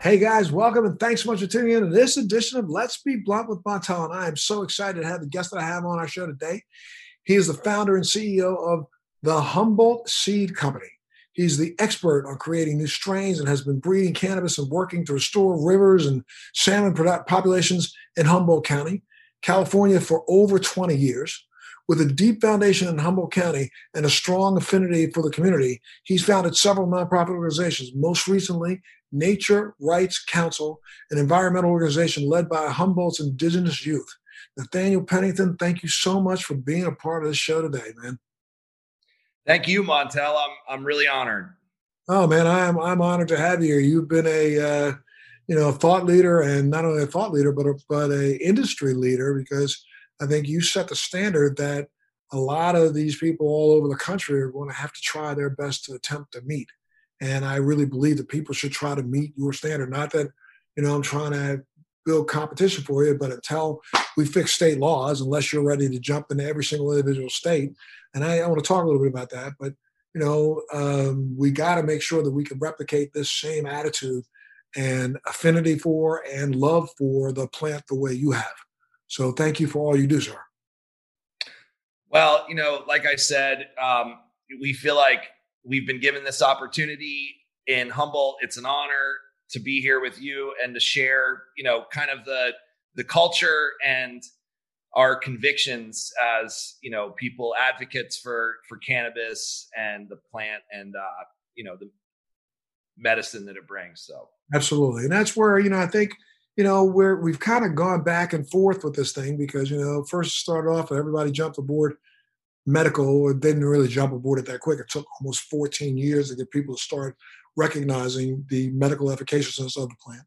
Hey guys, welcome and thanks so much for tuning in to this edition of Let's Be Blunt with Montel. And I am so excited to have the guest that I have on our show today. He is the founder and CEO of the Humboldt Seed Company. He's the expert on creating new strains and has been breeding cannabis and working to restore rivers and salmon populations in Humboldt County, California for over 20 years. With a deep foundation in Humboldt County and a strong affinity for the community, he's founded several nonprofit organizations, most recently, Nature Rights Council, an environmental organization led by Humboldt's indigenous youth. Nathanial Pennington, thank you so much for being a part of this show today, man. Thank you, Montel. I'm I'm really honored. Oh man, I'm I'm honored to have you here. You've been a uh, you know a thought leader, and not only a thought leader, but a, but a industry leader because I think you set the standard that a lot of these people all over the country are going to have to try their best to attempt to meet. And I really believe that people should try to meet your standard. Not that, you know, I'm trying to build competition for you, but until we fix state laws, unless you're ready to jump into every single individual state, and I, I want to talk a little bit about that, but you know, um, we got to make sure that we can replicate this same attitude and affinity for and love for the plant the way you have. So thank you for all you do, sir. Well, you know, like I said, um, we feel like we've been given this opportunity in Humboldt. It's an honor to be here with you and to share, you know, kind of the the culture and our convictions as you know people advocates for for cannabis and the plant and uh you know the medicine that it brings so absolutely and that's where you know i think you know, where we've kind of gone back and forth with this thing because, you know, first started off and everybody jumped aboard medical or didn't really jump aboard it that quick. It took almost 14 years to get people to start recognizing the medical efficaciousness of the plant.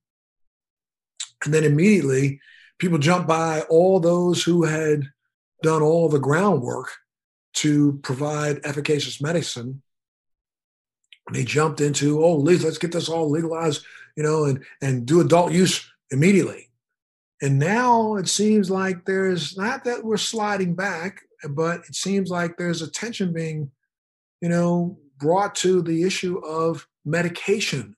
And then immediately people jumped by all those who had done all the groundwork to provide efficacious medicine. They jumped into, oh, let's get this all legalized, you know, and, and do adult use immediately. And now it seems like there's not that we're sliding back, but it seems like there's attention being, you know, brought to the issue of medication,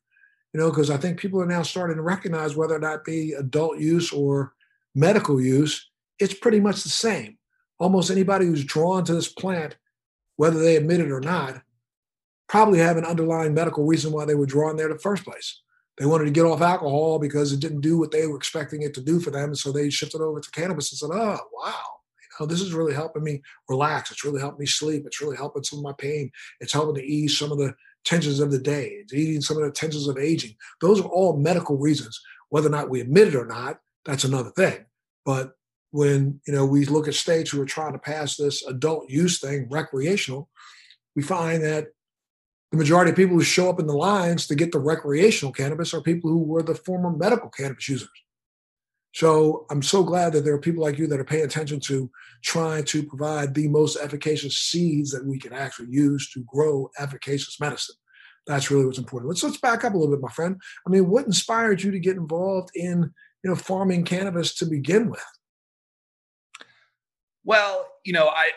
you know, because I think people are now starting to recognize whether or not be adult use or medical use, it's pretty much the same. Almost anybody who's drawn to this plant, whether they admit it or not, probably have an underlying medical reason why they were drawn there in the first place. They wanted to get off alcohol because it didn't do what they were expecting it to do for them. So they shifted over to cannabis and said, oh, wow, you know, this is really helping me relax. It's really helping me sleep. It's really helping some of my pain. It's helping to ease some of the tensions of the day. It's easing some of the tensions of aging. Those are all medical reasons. Whether or not we admit it or not, that's another thing. But when you know we look at states who are trying to pass this adult use thing, recreational, we find that the majority of people who show up in the lines to get the recreational cannabis are people who were the former medical cannabis users. So I'm so glad that there are people like you that are paying attention to trying to provide the most efficacious seeds that we can actually use to grow efficacious medicine. That's really what's important. Let's let's back up a little bit, my friend. I mean, what inspired you to get involved in you know farming cannabis to begin with? Well, you know, I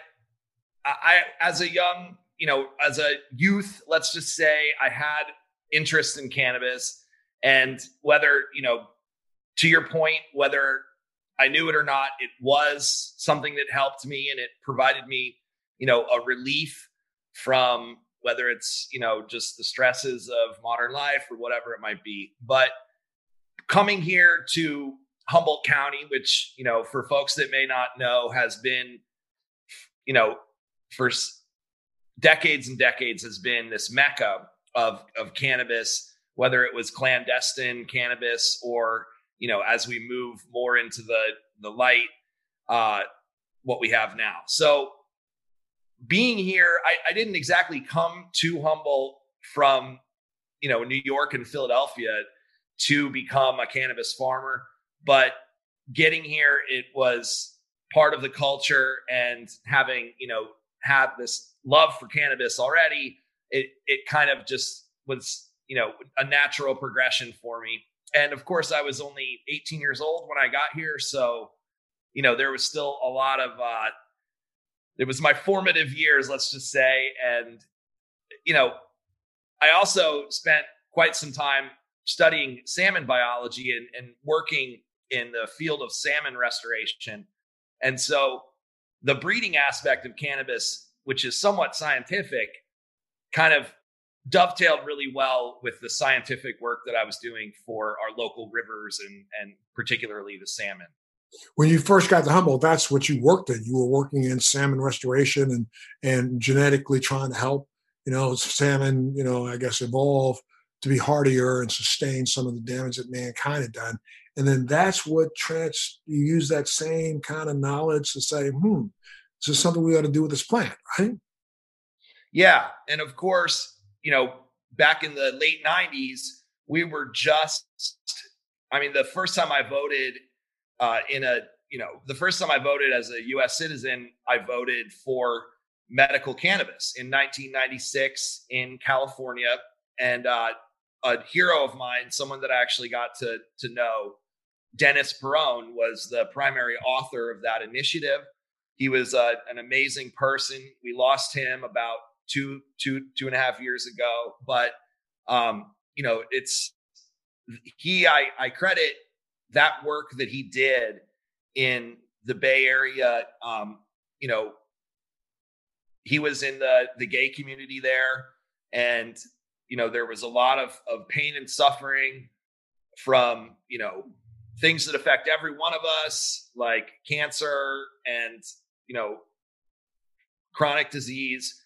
I as a young you know, as a youth, let's just say I had interest in cannabis and whether, you know, to your point, whether I knew it or not, it was something that helped me and it provided me, you know, a relief from whether it's, you know, just the stresses of modern life or whatever it might be. But coming here to Humboldt County, which, you know, for folks that may not know, has been, you know, for decades and decades has been this mecca of of cannabis, whether it was clandestine cannabis or you know as we move more into the the light, uh, what we have now. So being here, I, I didn't exactly come to Humboldt from you know New York and Philadelphia to become a cannabis farmer, but getting here, it was part of the culture and having you know had this love for cannabis already, it it kind of just was you know a natural progression for me. And of course, I was only 18 years old when I got here, so you know, there was still a lot of, uh, it was my formative years, let's just say. And, you know, I also spent quite some time studying salmon biology and, and working in the field of salmon restoration. And so the breeding aspect of cannabis, which is somewhat scientific, kind of dovetailed really well with the scientific work that I was doing for our local rivers and, and particularly the salmon. When you first got to Humboldt, that's what you worked in. You were working in salmon restoration and and genetically trying to help, you know, salmon, you know, I guess evolve to be hardier and sustain some of the damage that mankind had done. And then that's what trans you use that same kind of knowledge to say, hmm, this is something we ought to do with this plant, right? Yeah. And of course, you know, back in the late 90s, we were just, I mean, the first time I voted uh, in a, you know, the first time I voted as a US citizen, I voted for medical cannabis in 1996 in California. And uh, a hero of mine, someone that I actually got to, to know, Dennis Peron, was the primary author of that initiative. He was uh, an amazing person. We lost him about two two two and a half years ago but um you know it's he i i credit that work that he did in the bay area um you know he was in the the gay community there and you know there was a lot of of pain and suffering from you know things that affect every one of us like cancer and you know chronic disease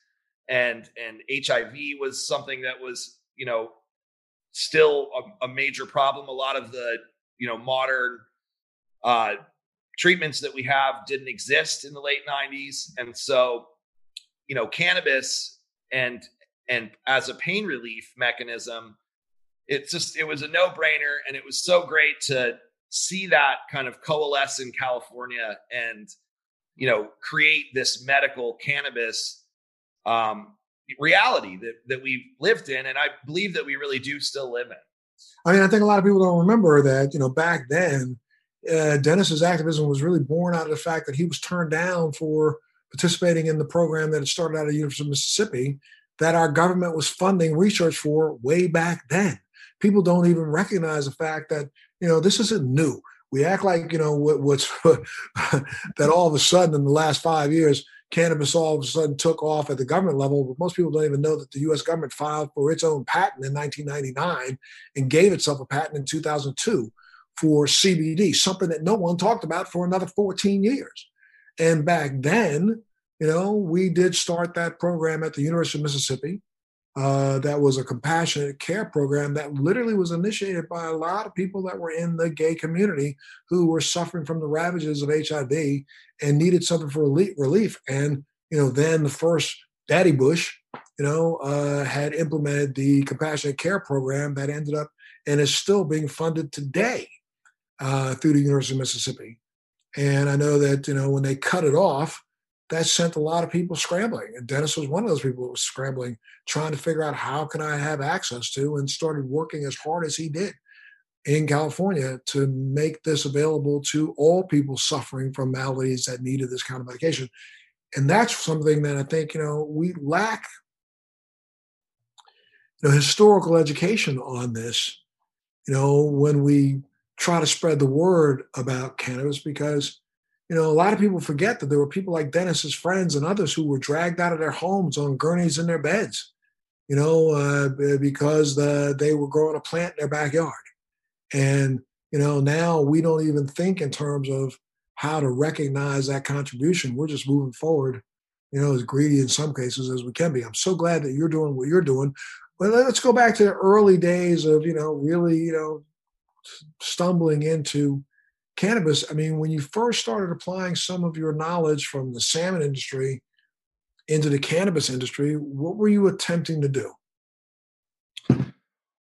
and and HIV was something that was you know still a, a major problem. A lot of the you know modern uh, treatments that we have didn't exist in the late 90s, and so you know cannabis and and as a pain relief mechanism it's just it was a no-brainer and it was so great to see that kind of coalesce in california and you know create this medical cannabis um, reality that that we've lived in, and I believe that we really do still live in. I mean, I think a lot of people don't remember that. You know, back then, uh, Dennis's activism was really born out of the fact that he was turned down for participating in the program that had started out at the University of Mississippi that our government was funding research for way back then. People don't even recognize the fact that you know this isn't new. We act like you know what, what's that all of a sudden in the last five years cannabis all of a sudden took off at the government level, but most people don't even know that the US government filed for its own patent in 1999 and gave itself a patent in 2002 for CBD, something that no one talked about for another 14 years. And back then, you know, we did start that program at the University of Mississippi. Uh, that was a compassionate care program that literally was initiated by a lot of people that were in the gay community who were suffering from the ravages of HIV and needed something for relief. And you know, then the first Daddy Bush, you know, uh, had implemented the compassionate care program that ended up and is still being funded today uh, through the University of Mississippi. And I know that you know when they cut it off, that sent a lot of people scrambling. And Dennis was one of those people who was scrambling, trying to figure out how can I have access to, and started working as hard as he did in California to make this available to all people suffering from maladies that needed this kind of medication. And that's something that I think, you know, we lack you know, historical education on this, you know, when we try to spread the word about cannabis because you know, a lot of people forget that there were people like Dennis's friends and others who were dragged out of their homes on gurneys in their beds, you know, uh, because the, they were growing a plant in their backyard. And, you know, now we don't even think in terms of how to recognize that contribution. We're just moving forward, you know, as greedy in some cases as we can be. I'm so glad that you're doing what you're doing. But let's go back to the early days of, you know, really, you know, stumbling into cannabis, I mean, when you first started applying some of your knowledge from the salmon industry into the cannabis industry, what were you attempting to do?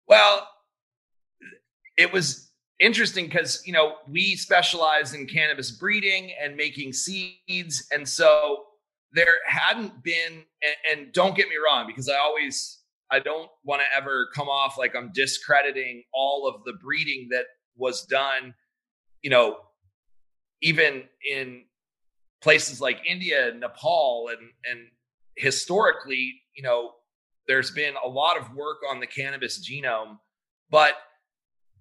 Well, it was interesting because you know we specialize in cannabis breeding and making seeds, and so there hadn't been. And, and don't get me wrong, because I always I don't want to ever come off like I'm discrediting all of the breeding that was done you know, even in places like India, and Nepal, and and historically, you know, there's been a lot of work on the cannabis genome, but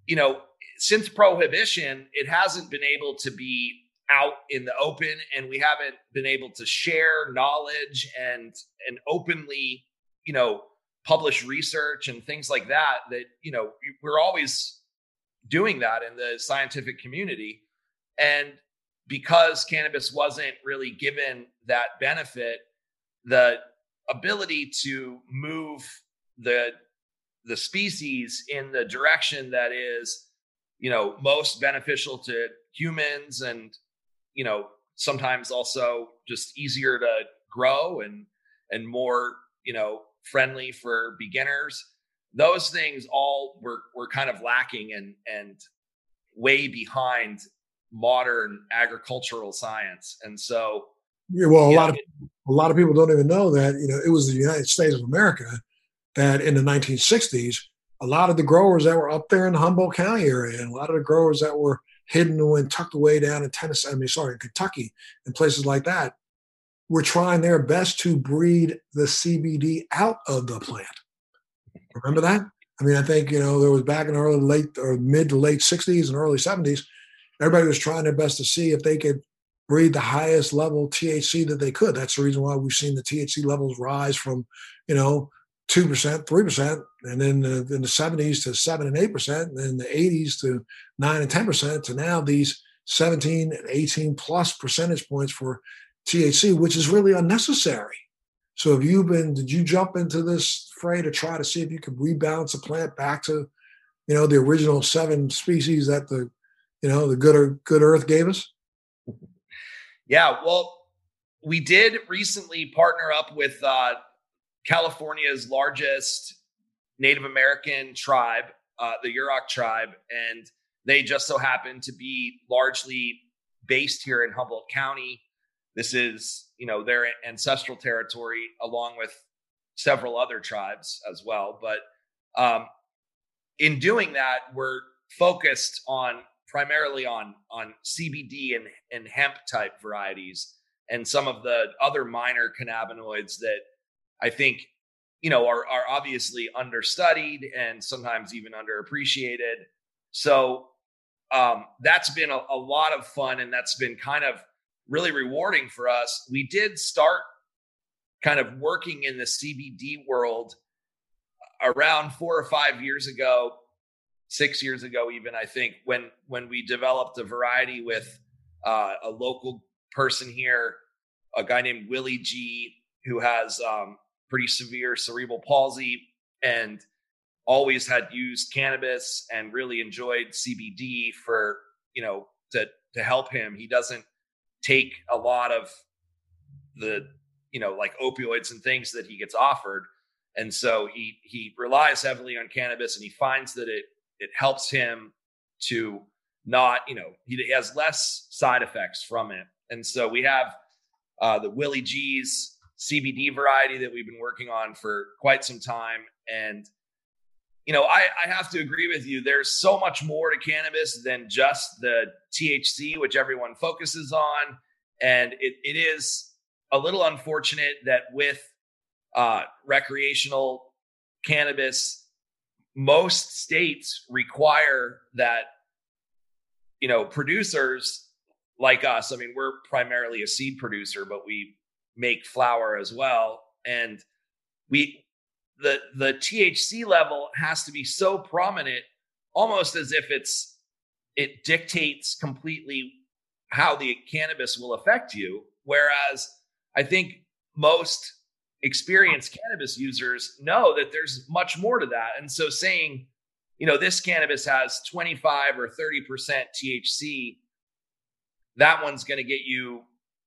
you know, since prohibition, it hasn't been able to be out in the open and we haven't been able to share knowledge and and openly, you know, publish research and things like that that, you know, we're always doing that in the scientific community. And because cannabis wasn't really given that benefit, the ability to move the the species in the direction that is you know most beneficial to humans and you know sometimes also just easier to grow and and more you know friendly for beginners those things all were were kind of lacking and and way behind modern agricultural science. And so yeah, well a lot know, of a lot of people don't even know that you know it was the united states of america that in the 1960s a lot of the growers that were up there in the humboldt county area and a lot of the growers that were hidden and tucked away down in tennessee i mean sorry in kentucky and places like that were trying their best to breed the cbd out of the plant Remember that? I mean, I think, you know, there was back in the early, late, or mid to late 60s and early 70s, everybody was trying their best to see if they could breed the highest level THC that they could. That's the reason why we've seen the THC levels rise from, you know, 2%, 3%, and then in the 70s to 7 and 8%, and then the 80s to 9 and 10%, to now these 17 and 18 plus percentage points for THC, which is really unnecessary. So have you been, did you jump into this fray to try to see if you could rebalance the plant back to, you know, the original seven species that the, you know, the good, or good earth gave us? Yeah. Well, we did recently partner up with uh, California's largest Native American tribe, uh, the Yurok tribe, and they just so happen to be largely based here in Humboldt County. This is, you know, their ancestral territory, along with several other tribes as well. But um, in doing that, we're focused on primarily on on CBD and, and hemp type varieties and some of the other minor cannabinoids that I think you know are are obviously understudied and sometimes even underappreciated. So um, that's been a, a lot of fun and that's been kind of really rewarding for us. We did start kind of working in the CBD world around four or five years ago, six years ago, even I think when when we developed a variety with uh, a local person here, a guy named Willie G, who has um, pretty severe cerebral palsy and always had used cannabis and really enjoyed CBD for you know to to help him. He doesn't take a lot of the you know like opioids and things that he gets offered. And so he he relies heavily on cannabis and he finds that it it helps him to not you know he has less side effects from it. And so we have uh, the willie g's cbd variety that we've been working on for quite some time. And you know I, I have to agree with you there's so much more to cannabis than just the thc which everyone focuses on and it, it is a little unfortunate that with uh, recreational cannabis, most states require that you know producers like us. I mean, we're primarily a seed producer, but we make flower as well, and we the the THC level has to be so prominent, almost as if it's it dictates completely how the cannabis will affect you. Whereas I think most experienced cannabis users know that there's much more to that. And so saying, you know, this cannabis has 25 or 30% THC, that one's going to get you,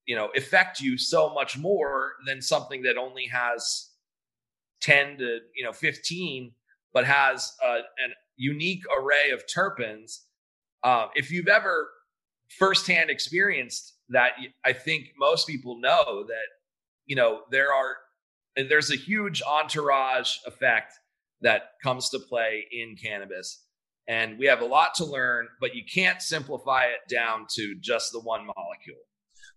you know, affect you so much more than something that only has 10 to, you know, 15, but has a, an unique array of terpenes. Uh, if you've ever firsthand experienced that I think most people know that you know there are there's a huge entourage effect that comes to play in cannabis. And we have a lot to learn, but you can't simplify it down to just the one molecule.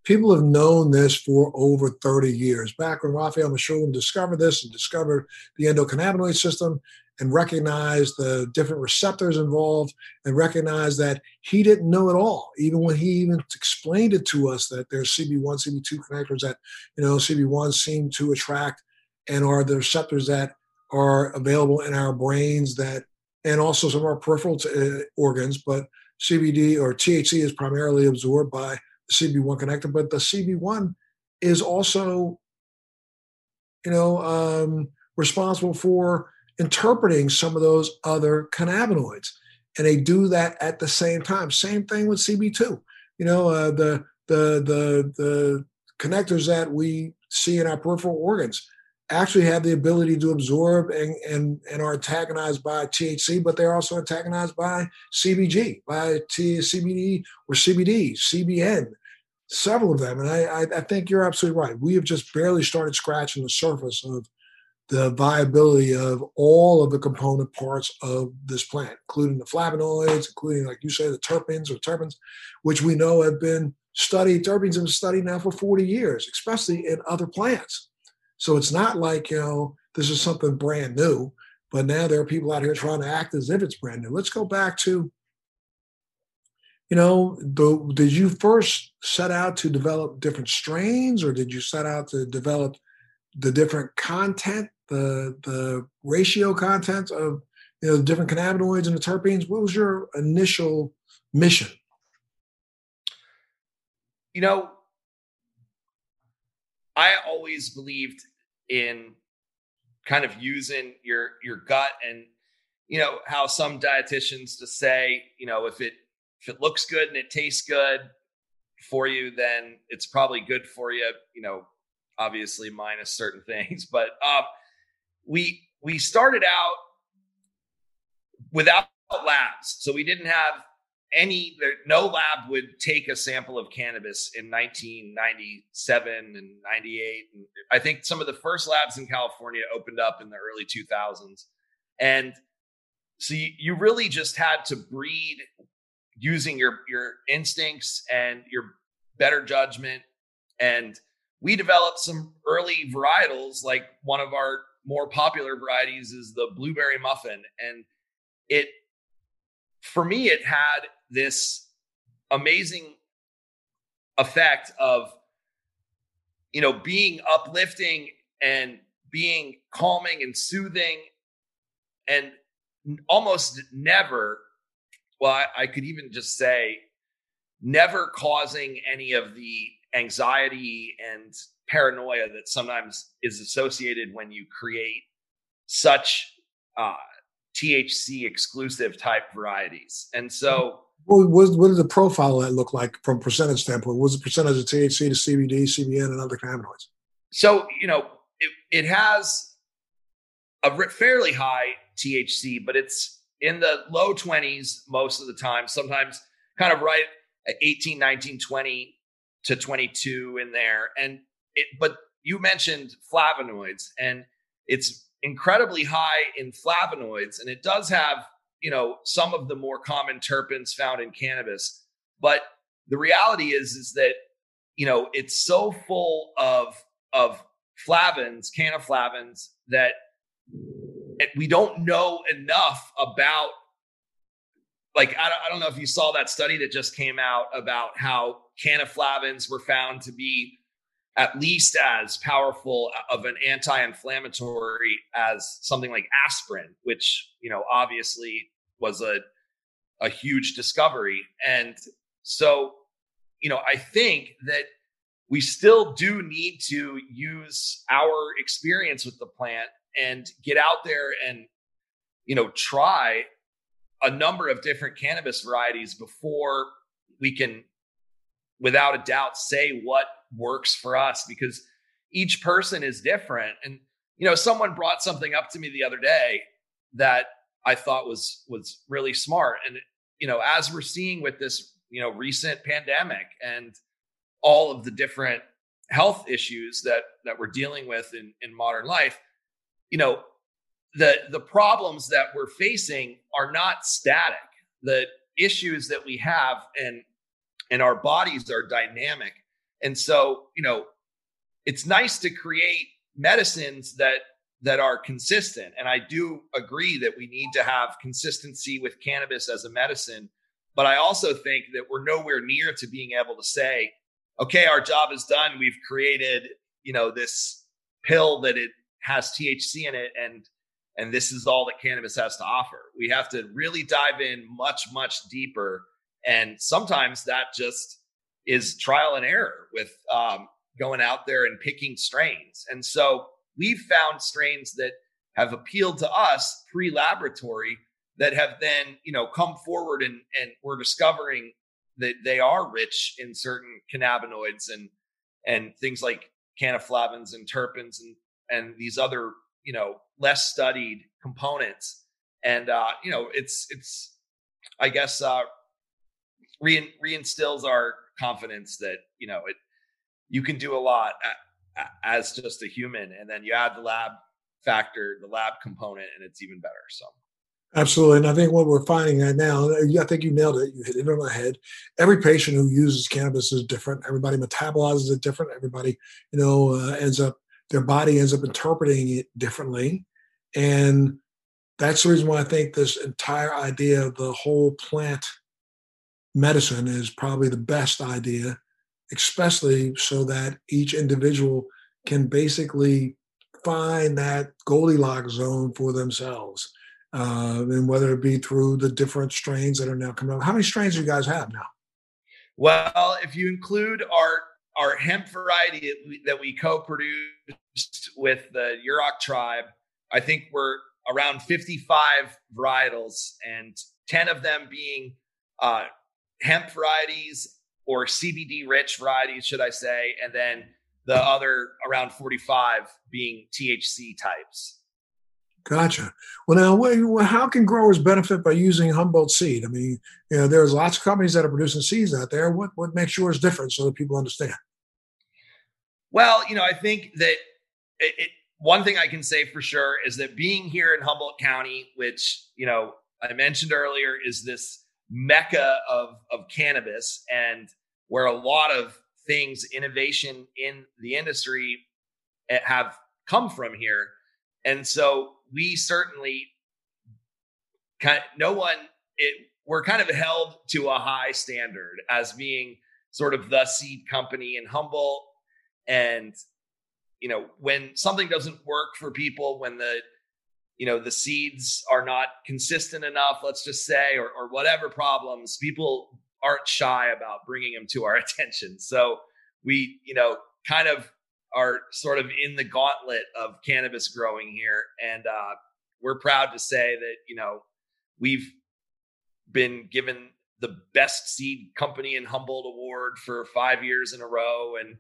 People have known this for over 30 years. Back when Raphael Mechoulam discovered this and discovered the endocannabinoid system and recognized the different receptors involved and recognized that he didn't know it all, even when he even explained it to us that there's CB1, CB2 connectors that, you know, CB1 seem to attract and are the receptors that are available in our brains that and also some of our peripheral t- uh, organs. But CBD or THC is primarily absorbed by CB1 connector, but the CB1 is also, you know, um, responsible for interpreting some of those other cannabinoids, and they do that at the same time. Same thing with CB2. You know, uh, the the the the connectors that we see in our peripheral organs actually have the ability to absorb and, and, and are antagonized by THC, but they're also antagonized by CBG, by T, CBD or CBD, CBN, several of them. And I, I think you're absolutely right. We have just barely started scratching the surface of the viability of all of the component parts of this plant, including the flavonoids, including, like you say, the terpenes or terpenes, which we know have been studied. Terpenes have been studied now for 40 years, especially in other plants. So it's not like, you know, this is something brand new, but now there are people out here trying to act as if it's brand new. Let's go back to, you know, the, did you first set out to develop different strains or did you set out to develop the different content, the, the ratio content of, you know, the different cannabinoids and the terpenes? What was your initial mission? You know, I always believed in kind of using your your gut and you know how some dietitians to say you know if it if it looks good and it tastes good for you then it's probably good for you you know obviously minus certain things. But um we we started out without labs. So we didn't have any no lab would take a sample of cannabis in 1997 and 98 and i think some of the first labs in california opened up in the early 2000s and so you, you really just had to breed using your your instincts and your better judgment. And we developed some early varietals like one of our more popular varieties is the blueberry muffin. And it for me it had this amazing effect of you know being uplifting and being calming and soothing and almost never well I, I, could even just say never causing any of the anxiety and paranoia that sometimes is associated when you create such uh, thc exclusive type varieties. And so what, what, did the profile of that look like from percentage standpoint? What was the percentage of THC to CBD, CBN, and other cannabinoids? So, you know, it, it has a fairly high THC, but it's in the low 20s most of the time, sometimes kind of right at 18, 19, 20 to 22 in there. And it, but you mentioned flavonoids, and it's incredibly high in flavonoids, and it does have you know some of the more common terpenes found in cannabis. But the reality is is that you know it's so full of of flavins cannaflavins that we don't know enough about like I don't, I don't know if you saw that study that just came out about how cannaflavins were found to be at least as powerful of an anti-inflammatory as something like aspirin, which you know obviously was a a huge discovery. And so, you know, I think that we still do need to use our experience with the plant and get out there and you know try a number of different cannabis varieties before we can without a doubt say what works for us because each person is different. And you know, someone brought something up to me the other day that I thought was was really smart. And you know, as we're seeing with this, you know, recent pandemic and all of the different health issues that that we're dealing with in in modern life, you know, the the problems that we're facing are not static. The issues that we have and and our bodies are dynamic. And so, you know, it's nice to create medicines that that are consistent. And I do agree that we need to have consistency with cannabis as a medicine. But I also think that we're nowhere near to being able to say, okay, our job is done. We've created, you know, this pill that it has THC in it and and this is all that cannabis has to offer. We have to really dive in much much deeper and sometimes that just is trial and error with um, going out there and picking strains. And so we've found strains that have appealed to us pre-laboratory that have then, you know, come forward and and we're discovering that they are rich in certain cannabinoids and and things like cannaflavins and terpenes and and these other, you know, less studied components. And uh, you know, it's it's I guess uh re- reinstills our confidence that you know it you can do a lot as just a human and then you add the lab factor the lab component and it's even better so Absolutely. And I think what we're finding right now, I think you nailed it. You hit it on the head. Every patient who uses cannabis is different. Everybody metabolizes it different. Everybody, you know, uh, ends up, their body ends up interpreting it differently. And that's the reason why I think this entire idea of the whole plant medicine is probably the best idea, especially so that each individual can basically find that Goldilocks zone for themselves. Uh, and whether it be through the different strains that are now coming out. How many strains do you guys have now? Well, if you include our our hemp variety that we co-produced with the Yurok tribe, I think we're around 55 varietals and 10 of them being uh, hemp varieties or CBD rich varieties, should I say, and then the other around 45 being THC types. Gotcha. Well, now, how can growers benefit by using Humboldt seed? I mean, you know, there's lots of companies that are producing seeds out there. What what makes yours different so that people understand? Well, you know, I think that it, it, one thing I can say for sure is that being here in Humboldt County, which you know I mentioned earlier, is this mecca of of cannabis and where a lot of things innovation in the industry eh, have come from here. And so we certainly kind of, no one it we're kind of held to a high standard as being sort of the seed company and Humboldt and you know when something doesn't work for people when the you know the seeds are not consistent enough let's just say or, or whatever problems people aren't shy about bringing them to our attention. So we you know kind of are sort of in the gauntlet of cannabis growing here. And uh, we're proud to say that you know we've been given the best seed company in humboldt award for five years in a row and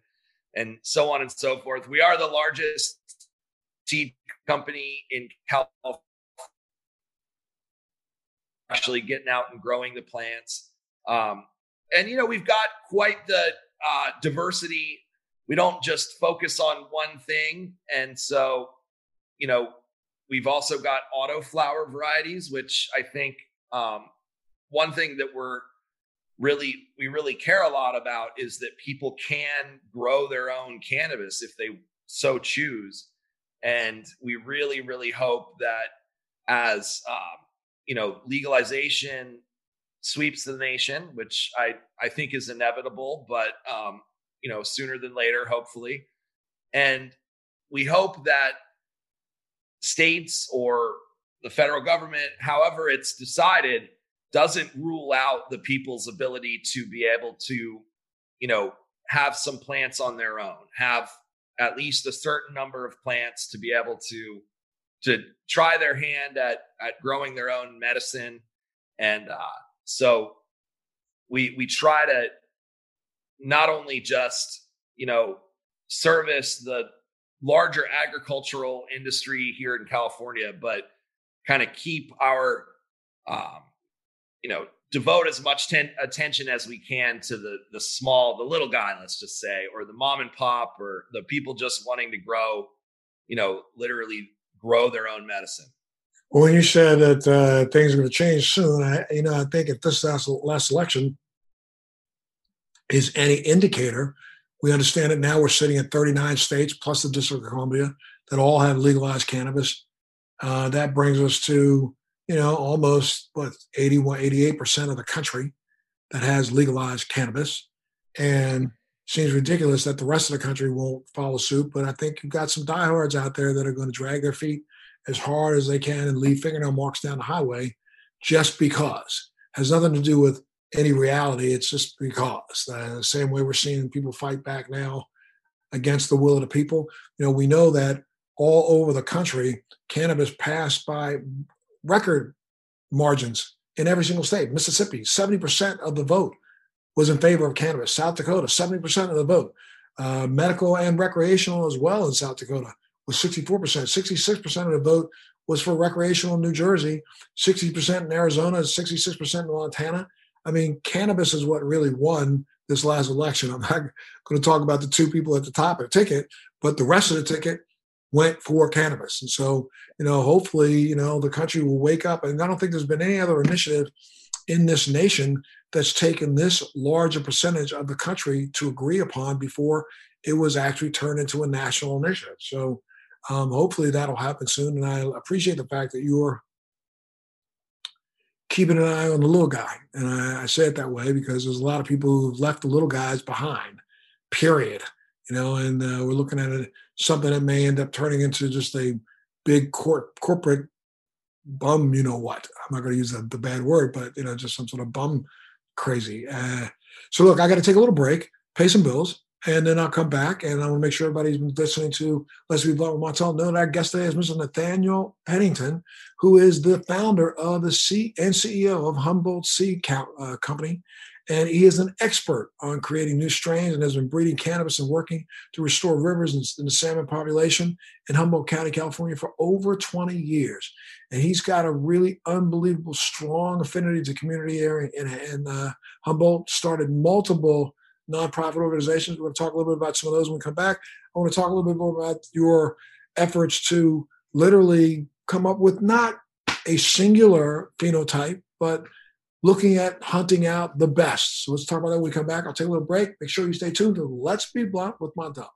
and so on and so forth. We are the largest seed company in California actually getting out and growing the plants. Um, and you know, we've got quite the uh, diversity. We don't just focus on one thing, and so you know, we've also got auto flower varieties, which I think um, one thing that we're really we really care a lot about is that people can grow their own cannabis if they so choose and we really, really hope that as um, you know, legalization sweeps the nation, which I I think is inevitable, but um, you know, sooner than later, hopefully. And we hope that states or the federal government, however it's decided, doesn't rule out the people's ability to be able to, you know, have some plants on their own, have at least a certain number of plants to be able to to try their hand at at growing their own medicine. And uh, so we we try to not only just you know service the larger agricultural industry here in California but kind of keep our um, you know devote as much ten- attention as we can to the the small the little guy let's just say or the mom and pop or the people just wanting to grow you know literally grow their own medicine. Well, when you said that uh, things are going to change soon, I, you know, I think if this last, last election is any indicator, we understand it now. We're sitting at 39 states plus the District of Columbia that all have legalized cannabis. Uh, that brings us to, you know, almost what 81, 88% of the country that has legalized cannabis. And seems ridiculous that the rest of the country won't follow suit. But I think you've got some diehards out there that are going to drag their feet as hard as they can and leave fingernail marks down the highway just because. Has nothing to do with any reality. It's just because. The same way we're seeing people fight back now against the will of the people. You know, we know that all over the country, cannabis passed by record margins in every single state. Mississippi, 70% of the vote was in favor of cannabis. South Dakota, 70% of the vote. Uh, medical and recreational as well in South Dakota was 64%. 66% of the vote was for recreational in New Jersey, 60% in Arizona, 66% in Montana. I mean, cannabis is what really won this last election. I'm not going to talk about the two people at the top of the ticket, but the rest of the ticket went for cannabis. And so, you know, hopefully, you know, the country will wake up. And I don't think there's been any other initiative in this nation that's taken this large a percentage of the country to agree upon before it was actually turned into a national initiative. So um, hopefully that'll happen soon. And I appreciate the fact that you're keeping an eye on the little guy. And I, I say it that way because there's a lot of people who've left the little guys behind, period. You know, and uh, we're looking at it, something that may end up turning into just a big cor- corporate bum, you know what? I'm not going to use the, the, bad word, but, you know, just some sort of bum crazy. Uh, so, look, I got to take a little break, pay some bills and then I'll come back and I want to make sure everybody's been listening to Blunt with Montel. That our guest today is Mr. Nathanial Pennington, who is the founder of the C and CEO of Humboldt Seed uh, Company. And he is an expert on creating new strains and has been breeding cannabis and working to restore rivers and the salmon population in Humboldt County, California for over 20 years. And he's got a really unbelievable, strong affinity to community area. And, and uh, Humboldt started multiple nonprofit organizations. We're going to talk a little bit about some of those when we come back. I want to talk a little bit more about your efforts to literally come up with not a singular phenotype, but looking at hunting out the best. So let's talk about that when we come back. I'll take a little break. Make sure you stay tuned to Let's Be Blunt with Montel.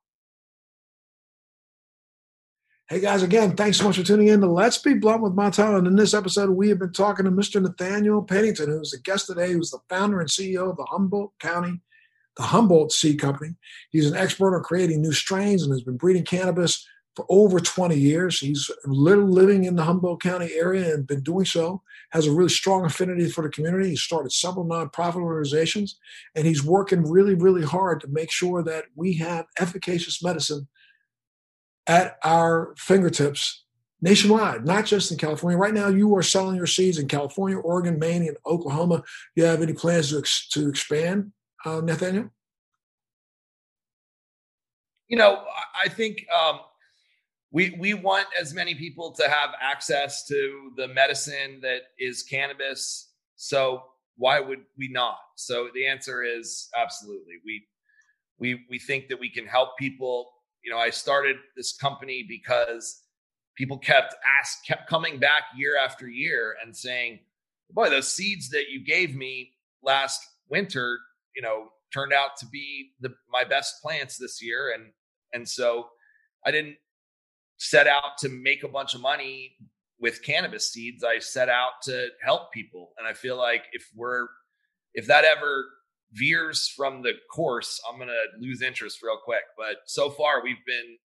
Hey guys, again, thanks so much for tuning in to Let's Be Blunt with Montel. And in this episode, we have been talking to Mr. Nathanial Pennington, who's the guest today, who's the founder and CEO of the Humboldt County the Humboldt Seed Company. He's an expert on creating new strains and has been breeding cannabis for over 20 years. He's living in the Humboldt County area and been doing so. Has a really strong affinity for the community. He started several nonprofit organizations, and he's working really, really hard to make sure that we have efficacious medicine at our fingertips nationwide, not just in California. Right now, you are selling your seeds in California, Oregon, Maine, and Oklahoma. Do you have any plans to, ex- to expand uh, Nathanial? You know, I think um, we we want as many people to have access to the medicine that is cannabis. So why would we not? So the answer is absolutely. We we we think that we can help people. You know, I started this company because people kept ask kept coming back year after year and saying, "Boy, those seeds that you gave me last winter you know turned out to be the my best plants this year and and so i didn't set out to make a bunch of money with cannabis seeds. I set out to help people. And i feel like if we're if that ever veers from the course i'm going to lose interest real quick. But so far we've been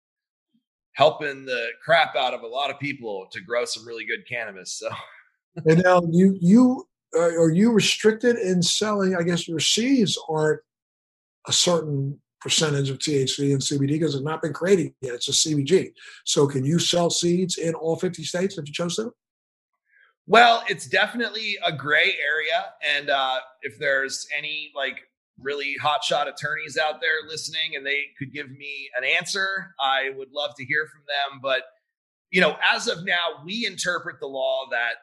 helping the crap out of a lot of people to grow some really good cannabis so. And now you you uh, are you restricted in selling? I guess your seeds aren't a certain percentage of THC and CBD because it's not been created yet. It's a CBG. So can you sell seeds in all 50 states if you chose to? Well, it's definitely a gray area. And uh, if there's any like really hotshot attorneys out there listening and they could give me an answer, I would love to hear from them. But, you know, as of now, we interpret the law that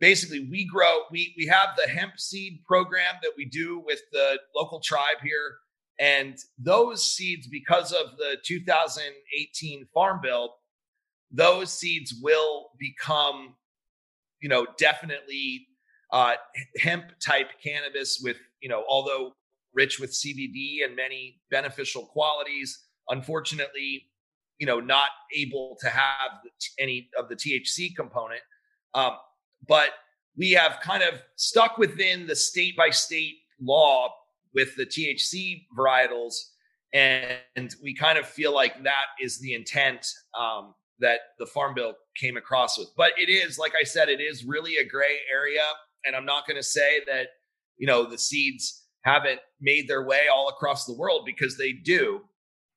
basically we grow we we have the hemp seed program that we do with the local tribe here and those seeds because of the 2018 farm bill those seeds will become, you know, definitely uh, hemp type cannabis with, you know, although rich with CBD and many beneficial qualities, unfortunately, you know, not able to have any of the THC component. Um, but we have kind of stuck within the state by state law with the THC varietals. And we kind of feel like that is the intent um, that the Farm Bill came across with. But it is, like I said, it is really a gray area. And I'm not going to say that, you know, the seeds haven't made their way all across the world because they do.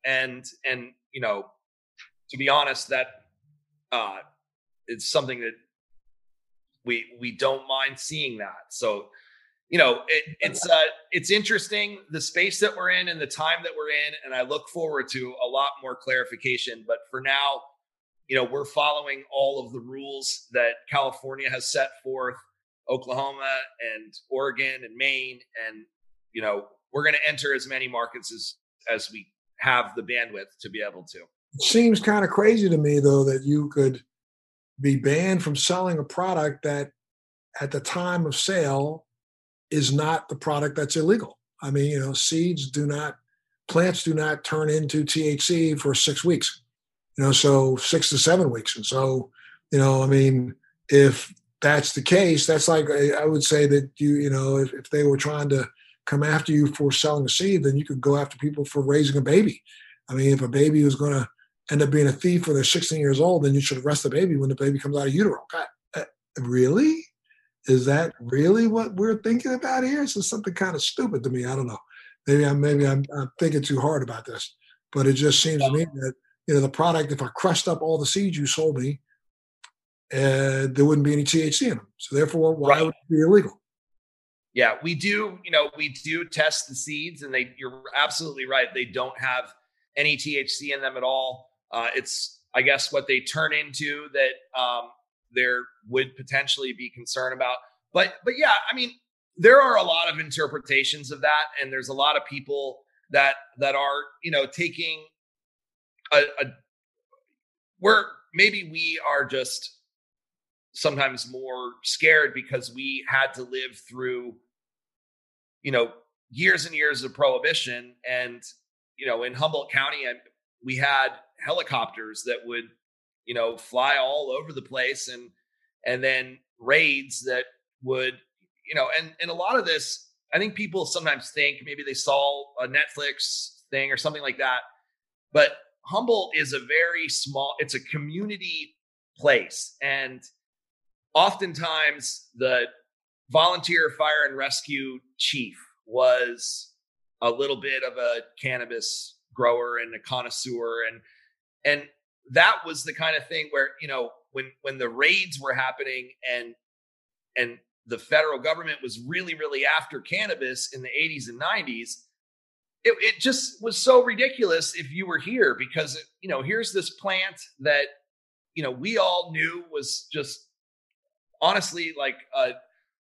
And, and, you know, to be honest, that uh, it's something that we we don't mind seeing that. So, you know, it, it's uh, it's interesting the space that we're in and the time that we're in, and I look forward to a lot more clarification. But for now, you know, we're following all of the rules that California has set forth, Oklahoma and Oregon and Maine, and you know, we're going to enter as many markets as as we have the bandwidth to be able to. It seems kind of crazy to me, though, that you could be banned from selling a product that at the time of sale is not the product that's illegal. I mean, you know, seeds do not, plants do not turn into THC for six weeks, you know, so six to seven weeks. And so, you know, I mean, if that's the case, that's like, I would say that you, you know, if, if they were trying to come after you for selling a seed, then you could go after people for raising a baby. I mean, if a baby was going to end up being a thief when they're 16 years old, then you should arrest the baby when the baby comes out of utero. God, uh, really? Is that really what we're thinking about here? It's just something kind of stupid to me. I don't know. Maybe I'm maybe I'm, I'm thinking too hard about this, but it just seems to me that you know the product. If I crushed up all the seeds you sold me, uh, there wouldn't be any THC in them. So therefore, why right. would it be illegal? Yeah, we do. You know, we do test the seeds, and they. You're absolutely right. They don't have any THC in them at all. Uh, it's, I guess, what they turn into that um, there would potentially be concern about. But, but yeah, I mean, there are a lot of interpretations of that, and there's a lot of people that that are, you know, taking a, a we're maybe we are just sometimes more scared because we had to live through you know years and years of prohibition and you know in humboldt county and we had helicopters that would you know fly all over the place and and then raids that would you know and and a lot of this i think people sometimes think maybe they saw a netflix thing or something like that but humboldt is a very small it's a community place and oftentimes the volunteer fire and rescue chief was a little bit of a cannabis grower and a connoisseur and and that was the kind of thing where you know when when the raids were happening and and the federal government was really really after cannabis in the 80s and 90s it, it just was so ridiculous if you were here because you know here's this plant that you know we all knew was just honestly like a,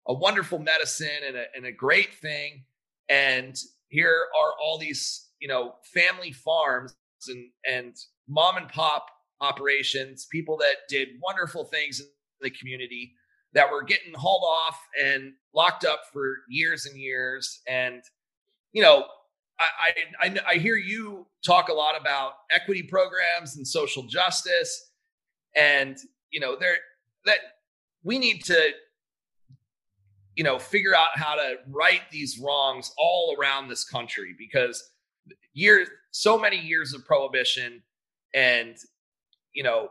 a wonderful medicine and a, and a great thing. And here are all these you know family farms and and mom and pop operations people that did wonderful things in the community that were getting hauled off and locked up for years and years. And you know I, I, I hear you talk a lot about equity programs and social justice. And you know there that we need to you know figure out how to right these wrongs all around this country because years, so many years of prohibition, and you know,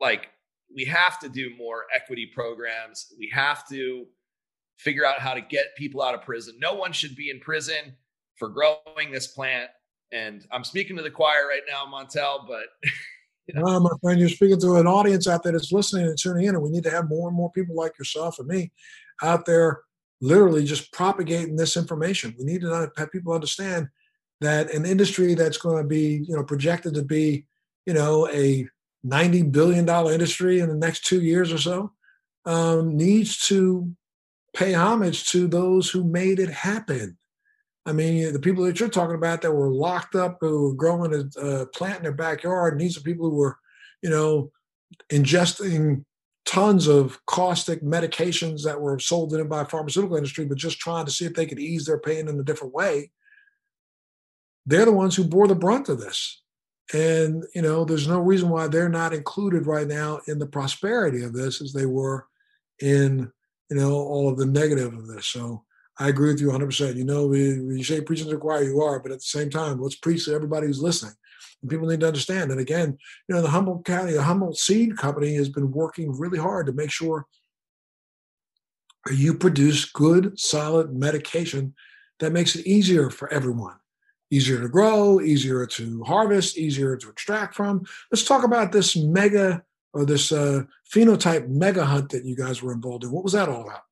like we have to do more equity programs. We have to figure out how to get people out of prison. No one should be in prison for growing this plant. And I'm speaking to the choir right now, Montel, but you know. my friend, you're speaking to an audience out there that's listening and tuning in, and we need to have more and more people like yourself and me out there literally just propagating this information. We need to have people understand that an industry that's going to be, you know, projected to be, you know, a $90 billion industry in the next two years or so, um, needs to pay homage to those who made it happen. I mean, the people that you're talking about that were locked up, who were growing a, plant in their backyard, and these are people who were, you know, ingesting tons of caustic medications that were sold to them by pharmaceutical industry, but just trying to see if they could ease their pain in a different way. They're the ones who bore the brunt of this. And, you know, there's no reason why they're not included right now in the prosperity of this as they were in, you know, all of the negative of this. So I agree with you 100%. You know, we, you say preaching to the choir, you are, but at the same time, let's preach to everybody who's listening. And people need to understand. And again, you know, the Humboldt County, the Humboldt Seed Company has been working really hard to make sure you produce good, solid medication that makes it easier for everyone. Easier to grow, easier to harvest, easier to extract from. Let's talk about this mega or this uh, phenotype mega hunt that you guys were involved in. What was that all about?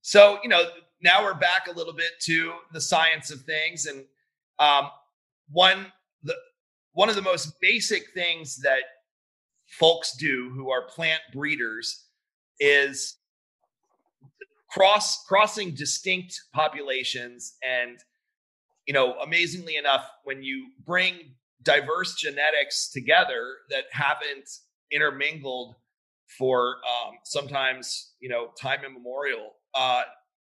So, you know, now we're back a little bit to the science of things. And um, one the one of the most basic things that folks do who are plant breeders is cross crossing distinct populations and you know amazingly enough when you bring diverse genetics together that haven't intermingled for um, sometimes you know time immemorial uh,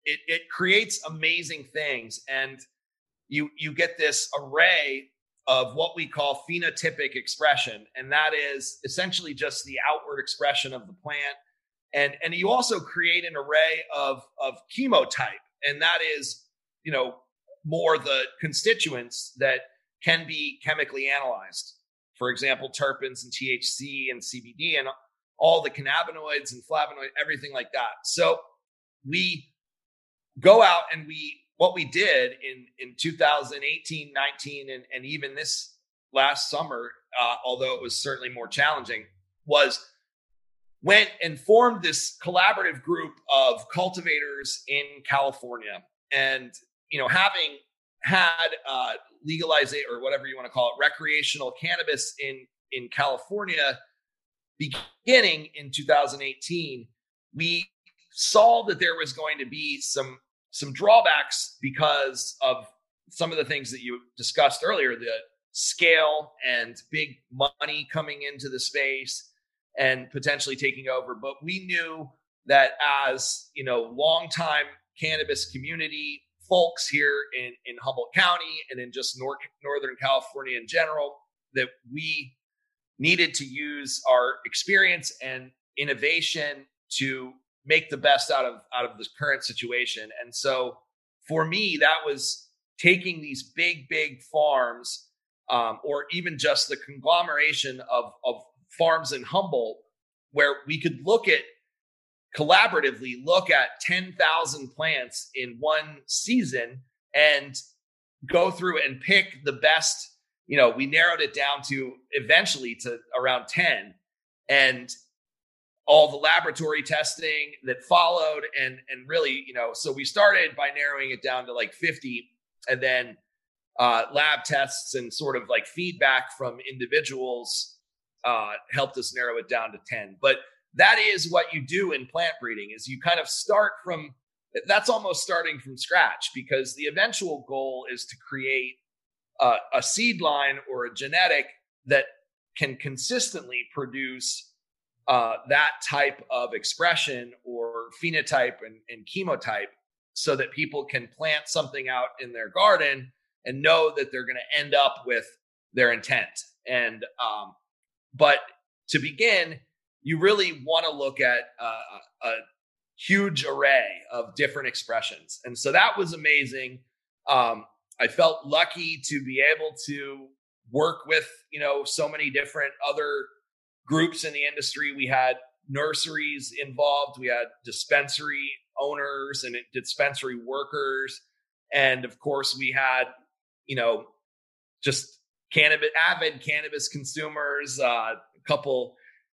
it, it creates amazing things. And you you get this array of what we call phenotypic expression. And that is essentially just the outward expression of the plant. And and you also create an array of of chemotype. And that is you know more the constituents that can be chemically analyzed. For example terpenes and thc and cbd and all the cannabinoids and flavonoid everything like that. So we go out and we what we did in in 2018 19 and, and even this last summer uh, although it was certainly more challenging was went and formed this collaborative group of cultivators in california. And you know having had uh, legalization or whatever you want to call it recreational cannabis in in california beginning in 2018 we saw that there was going to be some some drawbacks because of some of the things that you discussed earlier the scale and big money coming into the space and potentially taking over. But we knew that as you know longtime cannabis community folks here in, in humboldt county and in just North, northern california in general that we needed to use our experience and innovation to make the best out of out of this current situation. And so for me, that was taking these big, big farms, um, or even just the conglomeration of of farms in Humboldt, where we could look at collaboratively look at 10,000 plants in one season and go through and pick the best you know we narrowed it down to eventually to around 10 and all the laboratory testing that followed and and really you know so we started by narrowing it down to like 50 and then uh, lab tests and sort of like feedback from individuals uh, helped us narrow it down to 10 but that is what you do in plant breeding is you kind of start from that's almost starting from scratch because the eventual goal is to create a, a seed line or a genetic that can consistently produce uh, that type of expression or phenotype and, and chemotype so that people can plant something out in their garden and know that they're going to end up with their intent. And, um, but to begin, you really want to look at uh, a huge array of different expressions. And so that was amazing. Um, I felt lucky to be able to work with, you know, so many different other groups in the industry. We had nurseries involved, we had dispensary owners and dispensary workers. And of course, we had, you know, just cannabis, avid cannabis consumers. Uh, a couple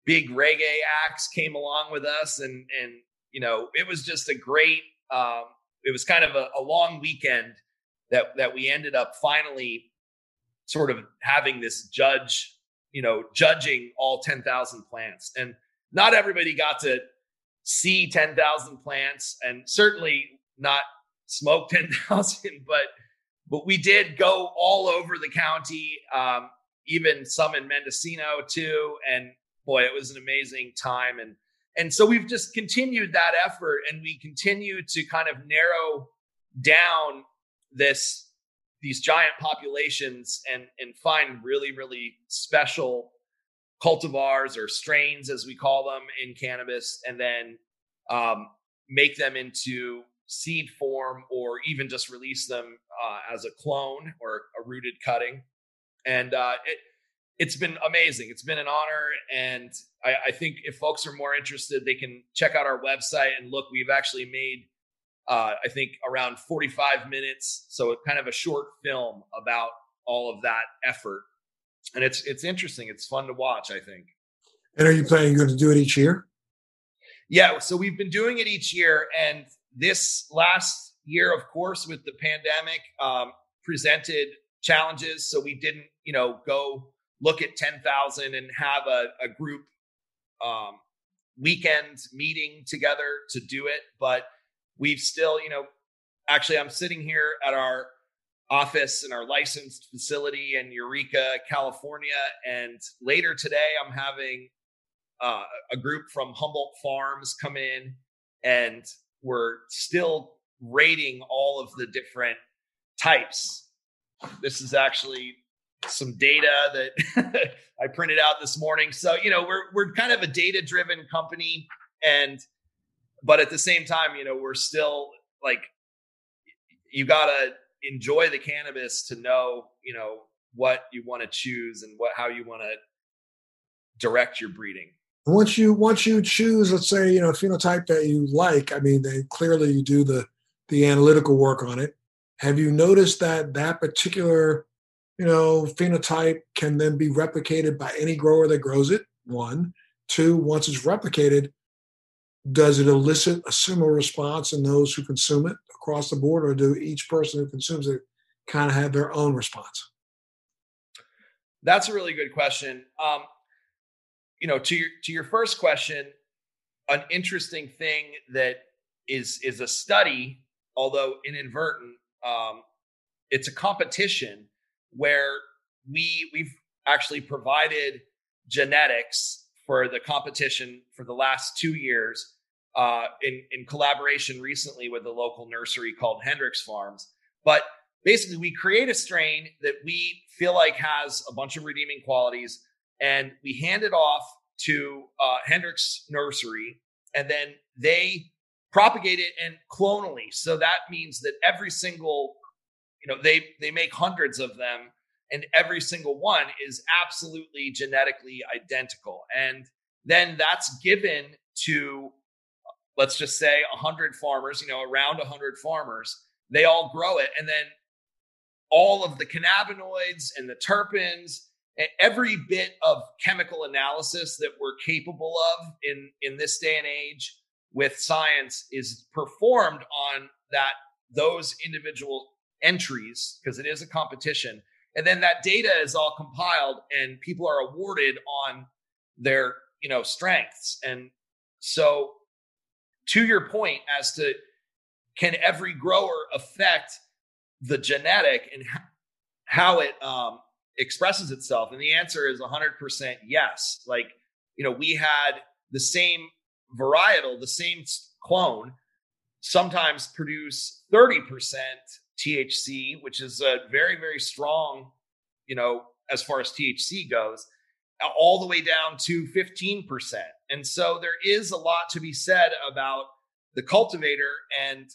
big reggae acts came along with us. And, and, you know, it was just a great, um, it was kind of a, a long weekend that, that we ended up finally sort of having this judge you know, judging all 10,000 plants. And not everybody got to see 10,000 plants and certainly not smoke 10,000, but but we did go all over the county. Um, even some in Mendocino too. And boy, it was an amazing time. And and so we've just continued that effort, and we continue to kind of narrow down this these giant populations and and find really really special cultivars or strains as we call them in cannabis and then um, make them into seed form or even just release them uh, as a clone or a rooted cutting and uh, it, it's been amazing it's been an honor and I, I, think if folks are more interested they can check out our website and look we've actually made uh, i think around 45 minutes so kind of a short film about all of that effort and it's it's interesting. It's fun to watch. I think. And are you planning going to do it each year? Yeah, so we've been doing it each year, and this last year, of course, with the pandemic, um, presented challenges. So we didn't, you know, go look at ten thousand and have a, a group um, weekend meeting together to do it, but we've still, you know, actually, I'm sitting here at our office and our licensed facility in Eureka, California. And later today, I'm having uh, a group from Humboldt Farms come in, and we're still rating all of the different types. This is actually some data that I printed out this morning. So, you know, we're we're kind of a data-driven company and but at the same time, you know, we're still like you got to enjoy the cannabis to know, you know, what you want to choose and what how you want to direct your breeding. Once you once you choose, let's say, you know, a phenotype that you like, I mean, they clearly you do the the analytical work on it. Have you noticed that that particular, you know, phenotype can then be replicated by any grower that grows it? One, two. Once it's replicated, does it elicit a similar response in those who consume it? across the board, or do each person who consumes it kind of have their own response? That's a really good question. Um, you know, to your to your first question, an interesting thing that is is a study, although inadvertent. Um, it's a competition where we we've actually provided genetics for the competition for the last two years uh, in in collaboration recently with a local nursery called Hendricks Farms. But basically, we create a strain that we feel like has a bunch of redeeming qualities, and we hand it off to uh, Hendricks Nursery, and then they propagate it and clonally. So that means that every single, you know, they they make hundreds of them, and every single one is absolutely genetically identical, and then that's given to let's just say 100 farmers, you know, around 100 farmers, they all grow it. And then all of the cannabinoids and the terpenes and every bit of chemical analysis that we're capable of in, in this day and age with science is performed on that those individual entries because it is a competition and then that data is all compiled and people are awarded on their you know strengths and so to your point as to can every grower affect the genetic and how it um, expresses itself? And the answer is 100% yes. Like, you know, we had the same varietal, the same clone, sometimes produce 30% THC, which is a very, very strong, you know, as far as THC goes, all the way down to 15%. And so there is a lot to be said about the cultivator and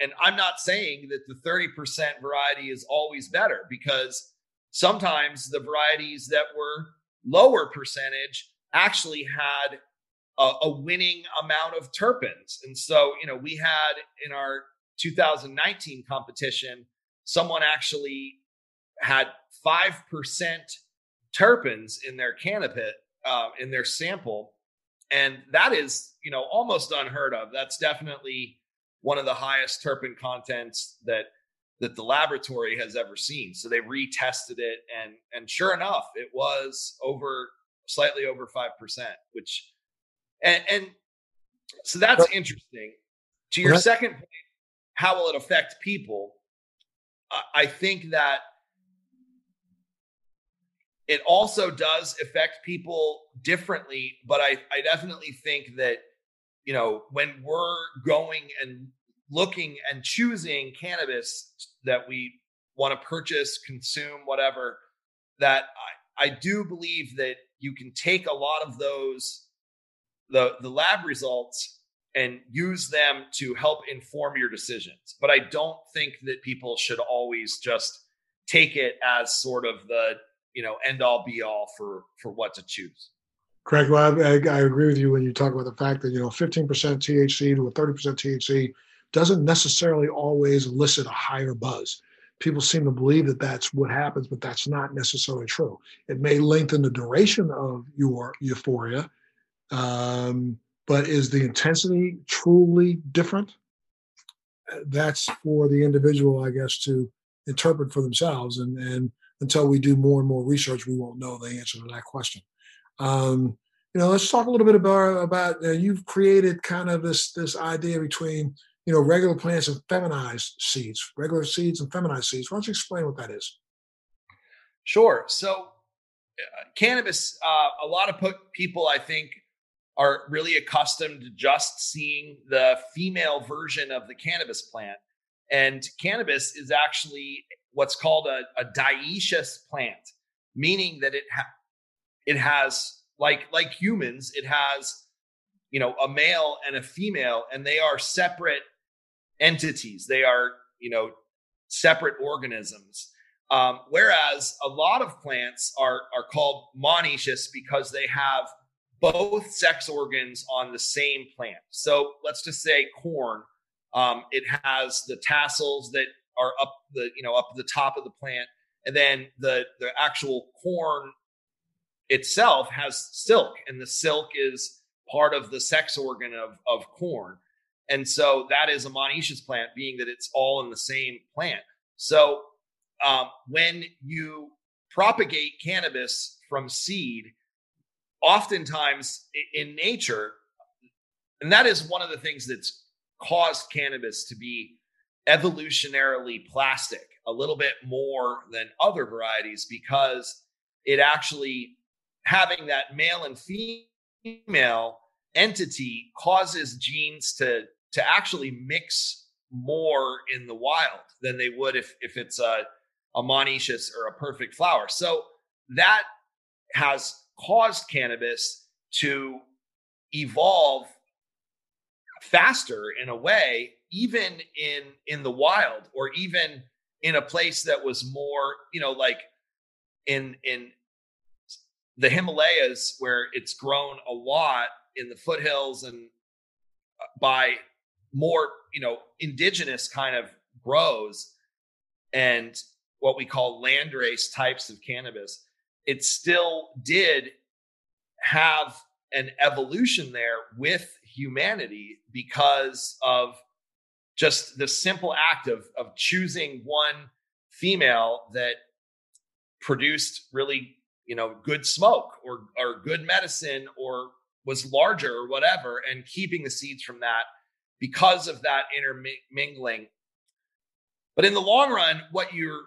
and I'm not saying that the 30% variety is always better because sometimes the varieties that were lower percentage actually had a, a, winning amount of terpenes. And so, you know, we had in our 2019 competition, someone actually had 5% terpenes in their cannabis, uh, in their sample. And that is you know almost unheard of. That's definitely one of the highest terpene contents that that the laboratory has ever seen. So they retested it and and sure enough it was over slightly over 5% which and and so that's interesting. To your second point how will it affect people? I think that it also does affect people differently, but I, I definitely think that, you know, when we're going and looking and choosing cannabis that we want to purchase, consume, whatever, that I, I do believe that you can take a lot of those the the lab results and use them to help inform your decisions. But I don't think that people should always just take it as sort of the you know end all be all for for what to choose. Correct. Well, I, I, agree with you when you talk about the fact that you know 15% THC to a 30% THC doesn't necessarily always elicit a higher buzz. People seem to believe that that's what happens, but that's not necessarily true. It may lengthen the duration of your euphoria, um, but is the intensity truly different? That's for the individual, I guess, to interpret for themselves. And, and until we do more and more research, we won't know the answer to that question. Um, you know, let's talk a little bit about about uh, you've created kind of this this idea between you know regular plants and feminized seeds, regular seeds and feminized seeds. Why don't you explain what that is? Sure. So, uh, cannabis, uh, a lot of people, I think, are really accustomed to just seeing the female version of the cannabis plant. And cannabis is actually what's called a, a dioecious plant, meaning that it ha- it has like like humans, it has you know a male and a female, and they are separate entities. They are you know separate organisms. Um, whereas a lot of plants are are called monoecious because they have both sex organs on the same plant. So let's just say corn. Um, it has the tassels that are up the you know up the top of the plant, and then the the actual corn itself has silk, and the silk is part of the sex organ of of corn. And so that is a monoecious plant, being that it's all in the same plant. So um, when you propagate cannabis from seed, oftentimes in nature, and that is one of the things that's caused cannabis to be evolutionarily plastic a little bit more than other varieties because it actually having that male and female entity causes genes to to actually mix more in the wild than they would if if it's a a monoecious or a perfect flower. So that has caused cannabis to evolve faster in a way even in in the wild or even in a place that was more you know like in in the himalayas where it's grown a lot in the foothills and uh, by more you know indigenous kind of grows and what we call landrace types of cannabis it still did have an evolution there with humanity because of just the simple act of of choosing one female that produced really you know good smoke or or good medicine or was larger or whatever and keeping the seeds from that because of that intermingling but in the long run what you're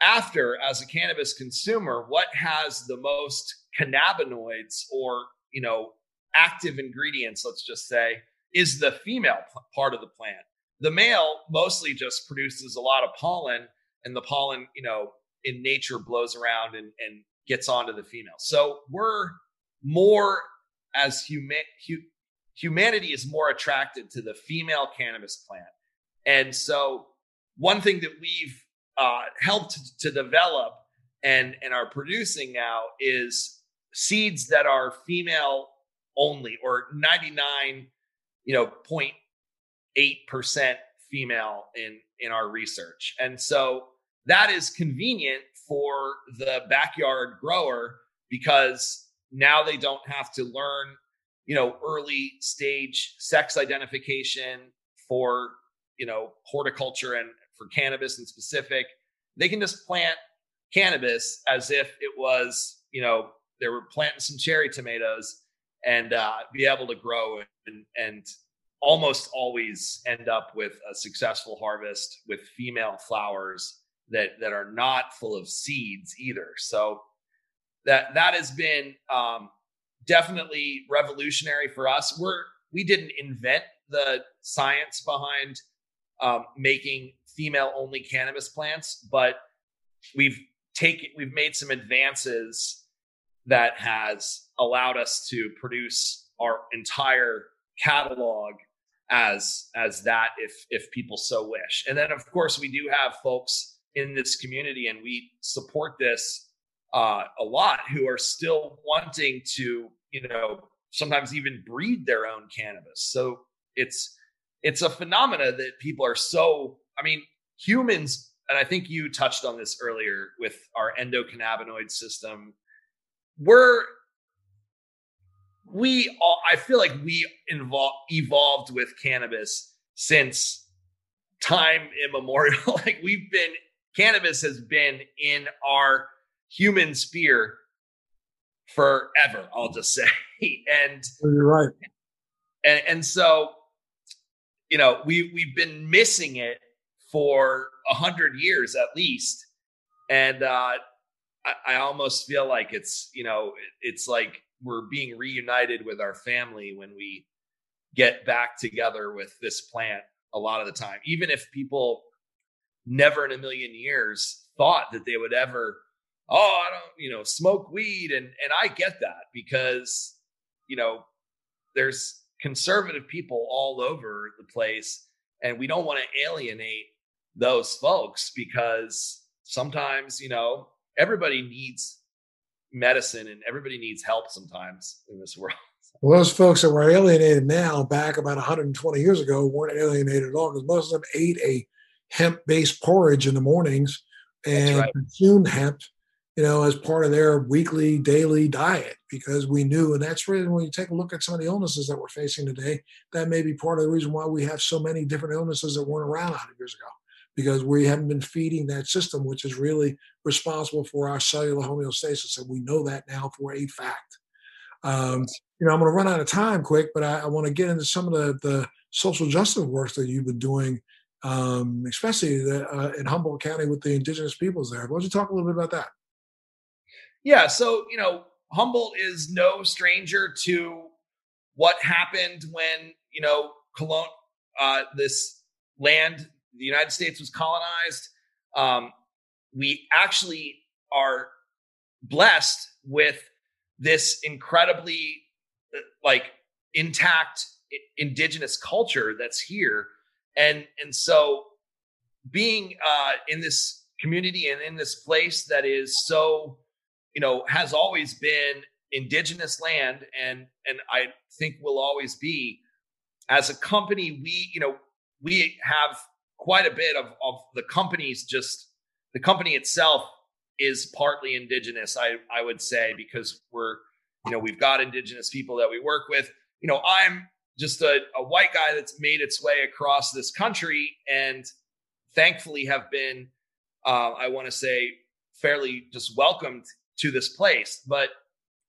after as a cannabis consumer what has the most cannabinoids or you know active ingredients let's just say is the female part of the plant. The male mostly just produces a lot of pollen and the pollen you know in nature blows around and, and gets onto the female. So we're more as human hu- humanity is more attracted to the female cannabis plant. And so one thing that we've uh, helped to develop and and are producing now is seeds that are female only or 99 you know 0.8% female in in our research. And so that is convenient for the backyard grower because now they don't have to learn you know early stage sex identification for you know horticulture and for cannabis in specific. They can just plant cannabis as if it was, you know, they were planting some cherry tomatoes and uh, be able to grow and, and almost always end up with a successful harvest with female flowers that that are not full of seeds either. So that that has been um, definitely revolutionary for us. We're we didn't invent the science behind um, making female only cannabis plants, but we've taken we've made some advances that has allowed us to produce our entire catalog as as that if if people so wish. And then of course we do have folks in this community and we support this uh, a lot who are still wanting to you know sometimes even breed their own cannabis. So it's it's a phenomena that people are so i mean humans and i think you touched on this earlier with our endocannabinoid system we're we all i feel like we involved evolved with cannabis since time immemorial. Like we've been cannabis has been in our human sphere forever i'll just say. And you're right. and, and so you know we we've been missing it for a hundred years at least. And uh I, I almost feel like it's you know it's like we're being reunited with our family when we get back together with this plant a lot of the time. Even if people never in a million years thought that they would ever oh i don't you know smoke weed and and i get that because you know there's conservative people all over the place and we don't want to alienate those folks because sometimes you know everybody needs medicine and everybody needs help sometimes in this world. Well, those folks that were alienated now, back about 120 years ago, weren't alienated at all because most of them ate a hemp-based porridge in the mornings and right. consumed hemp, you know, as part of their weekly, daily diet because we knew, and that's really when you take a look at some of the illnesses that we're facing today, that may be part of the reason why we have so many different illnesses that weren't around 100 years ago because we haven't been feeding that system, which is really responsible for our cellular homeostasis. And we know that now for a fact. Um, you know, I'm going to run out of time quick, but I, I want to get into some of the, the social justice work that you've been doing, um, especially the, uh, in Humboldt County with the indigenous peoples there. Why don't you talk a little bit about that? Yeah. So, you know, Humboldt is no stranger to what happened when, you know, Cologne, uh, this land the United States was colonized. Um, we actually are blessed with this incredibly uh, like intact indigenous culture that's here and and so being uh in this community and in this place that is so you know has always been indigenous land and and i think will always be as a company we you know we have quite a bit of, of the companies just the company itself is partly indigenous i i would say because we're you know we've got indigenous people that we work with. You know i'm just a, a white guy that's made its way across this country and thankfully have been uh, i want to say fairly just welcomed to this place. But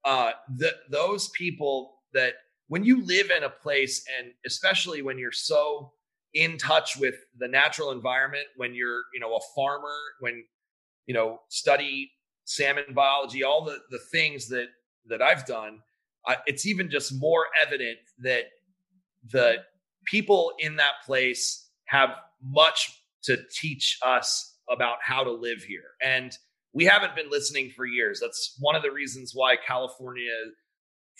uh, the, those people that when you live in a place and especially when you're so in touch with the natural environment when you're you know a farmer when you know study salmon biology all the the things that that i've done it's even just more evident that the people in that place have much to teach us about how to live here. And we haven't been listening for years. That's one of the reasons why california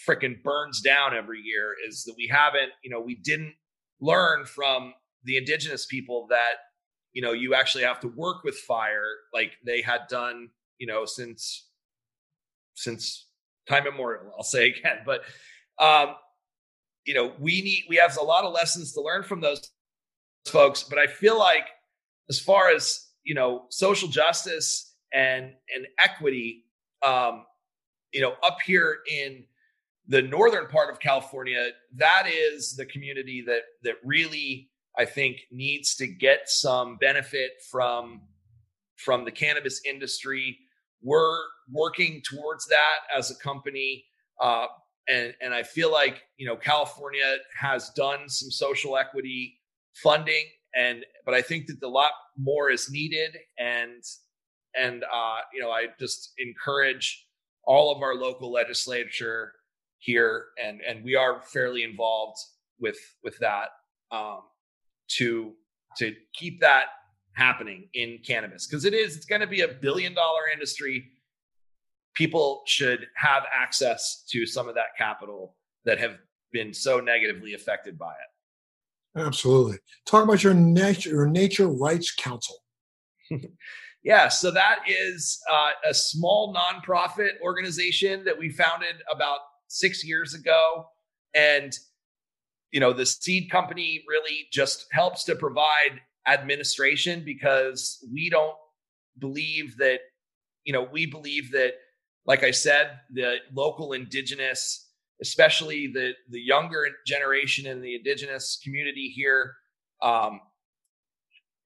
freaking burns down every year is that we haven't you know we didn't learn from the indigenous people that you know you actually have to work with fire like they had done you know since since time immemorial i'll say again. But um you know we need we have a lot of lessons to learn from those folks but i feel like as far as you know social justice and and equity um you know up here in the northern part of california that is the community that that really I think needs to get some benefit from from the cannabis industry. We're working towards that as a company, uh, and and I feel like you know California has done some social equity funding, and but I think that a lot more is needed, and and uh, you know I just encourage all of our local legislature here, and and we are fairly involved with with that um, to to keep that happening in cannabis because it is it's going to be a billion dollar industry. People should have access to some of that capital that have been so negatively affected by it. Absolutely. Talk about your nature, your Nature Rights Council. yeah, so that is uh, a small nonprofit organization that we founded about six years ago, and you know the seed company really just helps to provide administration because we don't believe that you know we believe that like i said the local indigenous especially the the younger generation in the indigenous community here um,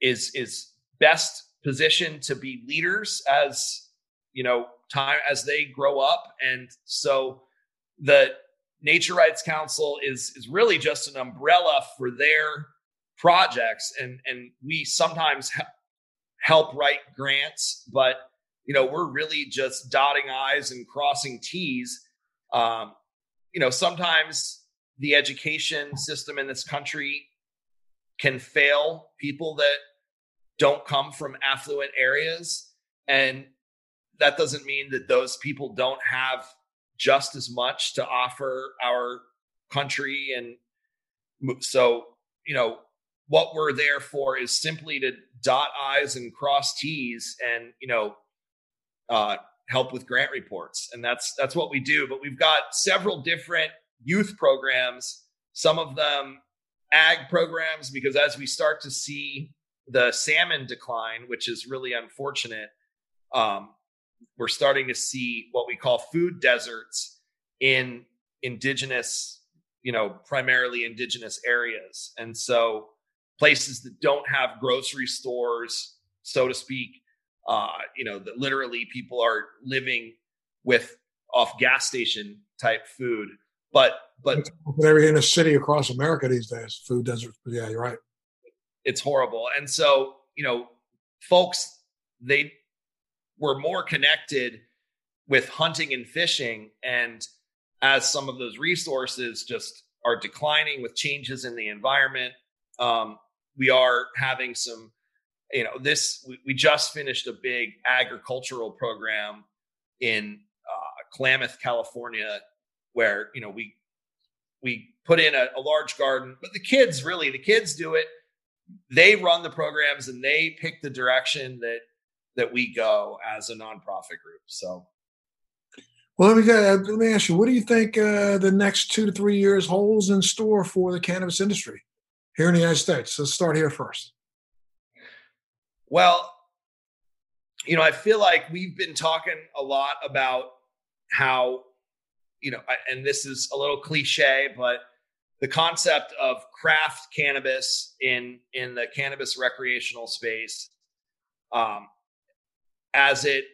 is is best positioned to be leaders as you know time as they grow up. And so the nature rights council is is really just an umbrella for their projects and and we sometimes help write grants but you know we're really just dotting i's and crossing t's um, you know, sometimes the education system in this country can fail people that don't come from affluent areas. And that doesn't mean that those people don't have just as much to offer our country. And so, you know, what we're there for is simply to dot I's and cross T's and, you know, uh, help with grant reports and that's that's what we do but we've got several different youth programs some of them ag programs because as we start to see the salmon decline which is really unfortunate um, we're starting to see what we call food deserts in indigenous you know primarily indigenous areas and so places that don't have grocery stores so to speak uh, you know, that literally people are living with off gas station type food. But but every in a city across America these days, food deserts. Yeah, you're right. It's horrible. And so, you know, folks, they were more connected with hunting and fishing. And as some of those resources just are declining with changes in the environment, um, we are having some you know this we, we just finished a big agricultural program in uh, klamath california where you know we we put in a, a large garden but the kids really the kids do it they run the programs and they pick the direction that that we go as a nonprofit group so well, let me uh, let me ask you, what do you think uh, the next two to three years holds in store for the cannabis industry here in the United States? Let's start here first. Well, you know, I feel like we've been talking a lot about how, you know, and this is a little cliche, but the concept of craft cannabis in in the cannabis recreational space, um, as it,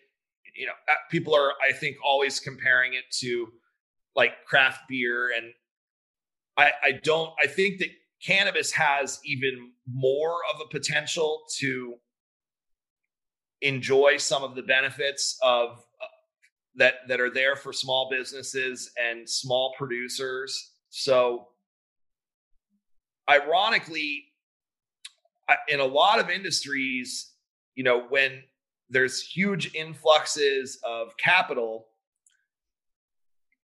you know, uh, people are I think always comparing it to like craft beer, and I I don't I think that cannabis has even more of a potential to enjoy some of the benefits of uh, that that are there for small businesses and small producers. So ironically in a lot of industries, you know, when there's huge influxes of capital,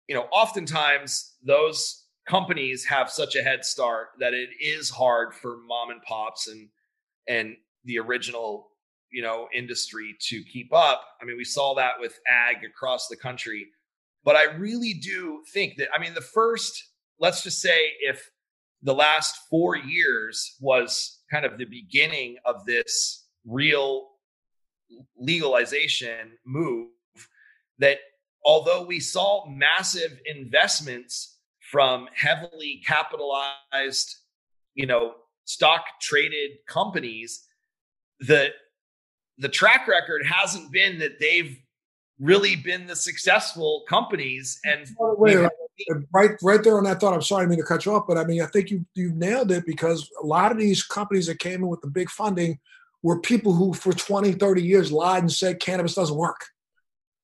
you know, oftentimes those companies have such a head start that it is hard for mom and pops and and the original you know industry to keep up. I mean we saw that with ag across the country. But i really do think that i mean the first let's just say if the last 4 years was kind of the beginning of this real legalization move that although we saw massive investments from heavily capitalized you know stock traded companies the the track record hasn't been that they've really been the successful companies. And wait, uh, right, right there on that thought. I'm sorry, I mean to cut you off, but I mean I think you you nailed it because a lot of these companies that came in with the big funding were people who for 20, 30 years lied and said cannabis doesn't work.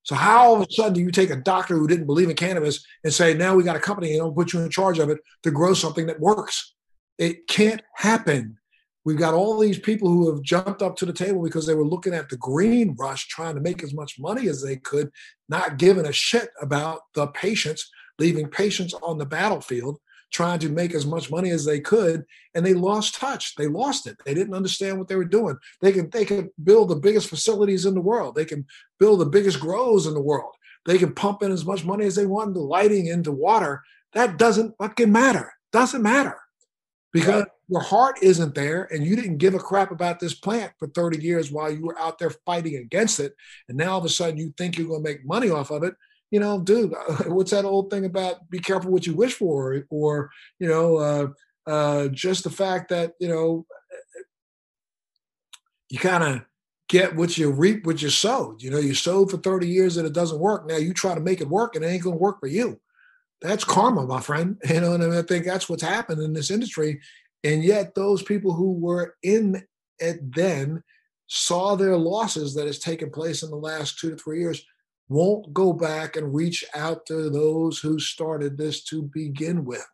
So how all of a sudden do you take a doctor who didn't believe in cannabis and say, now we got a company and I'll put you in charge of it to grow something that works? It can't happen. We've got all these people who have jumped up to the table because they were looking at the green rush, trying to make as much money as they could, not giving a shit about the patients, leaving patients on the battlefield, trying to make as much money as they could, and they lost touch. They lost it. They didn't understand what they were doing. They can they can build the biggest facilities in the world. They can build the biggest grows in the world. They can pump in as much money as they want into lighting, into water. That doesn't fucking matter. Doesn't matter because your heart isn't there and you didn't give a crap about this plant for 30 years while you were out there fighting against it and now all of a sudden you think you're going to make money off of it you know dude what's that old thing about be careful what you wish for? Or you know uh, uh, just the fact that you know you kind of get what you reap what you sowed. You know you sowed for 30 years and it doesn't work. Now you try to make it work and it ain't to work for you. That's karma, my friend. You know, and I, mean, I think that's what's happened in this industry. And yet, those people who were in it then saw their losses that has taken place in the last two to three years won't go back and reach out to those who started this to begin with.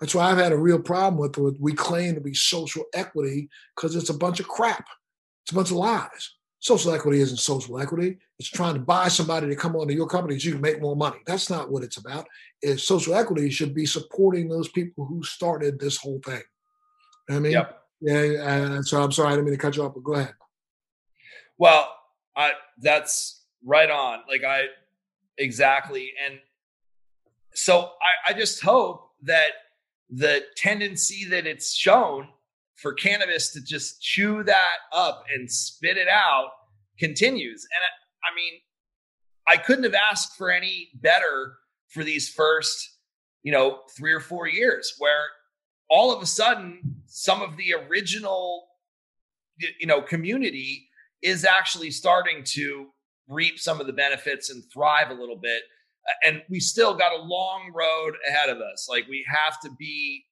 That's why I've had a real problem with what we claim to be social equity because it's a bunch of crap. It's a bunch of lies. Social equity isn't social equity. It's trying to buy somebody to come onto your company so you can make more money. That's not what it's about. Is social equity should be supporting those people who started this whole thing. I mean, yep. yeah. Uh, so I'm sorry, I didn't mean to cut you off, but go ahead. Well, I, that's right on. Like I exactly, and so I, I just hope that the tendency that it's shown for cannabis to just chew that up and spit it out continues. And I, I mean, I couldn't have asked for any better for these first, you know, three or four years where all of a sudden some of the original, you know, community is actually starting to reap some of the benefits and thrive a little bit. And we still got a long road ahead of us. Like we have to be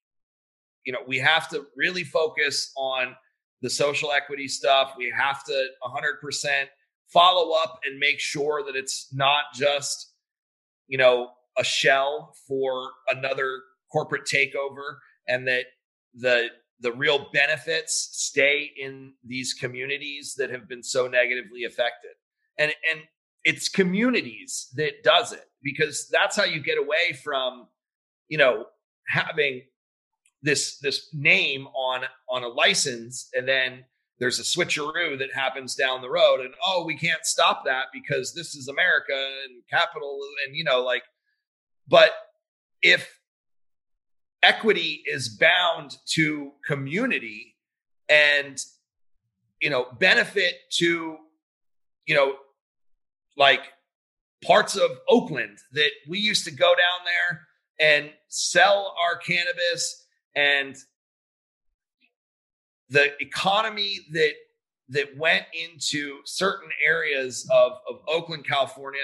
you know, we have to really focus on the social equity stuff. We have to 100% follow up and make sure that it's not just, you know, a shell for another corporate takeover and that the the real benefits stay in these communities that have been so negatively affected. And and it's communities that does it because that's how you get away from, you know, having this this name on on a license and then there's a switcheroo that happens down the road and oh we can't stop that because this is america and capital and you know like but if equity is bound to community and you know benefit to you know like parts of oakland that we used to go down there and sell our cannabis and the economy that that went into certain areas of, of Oakland, California,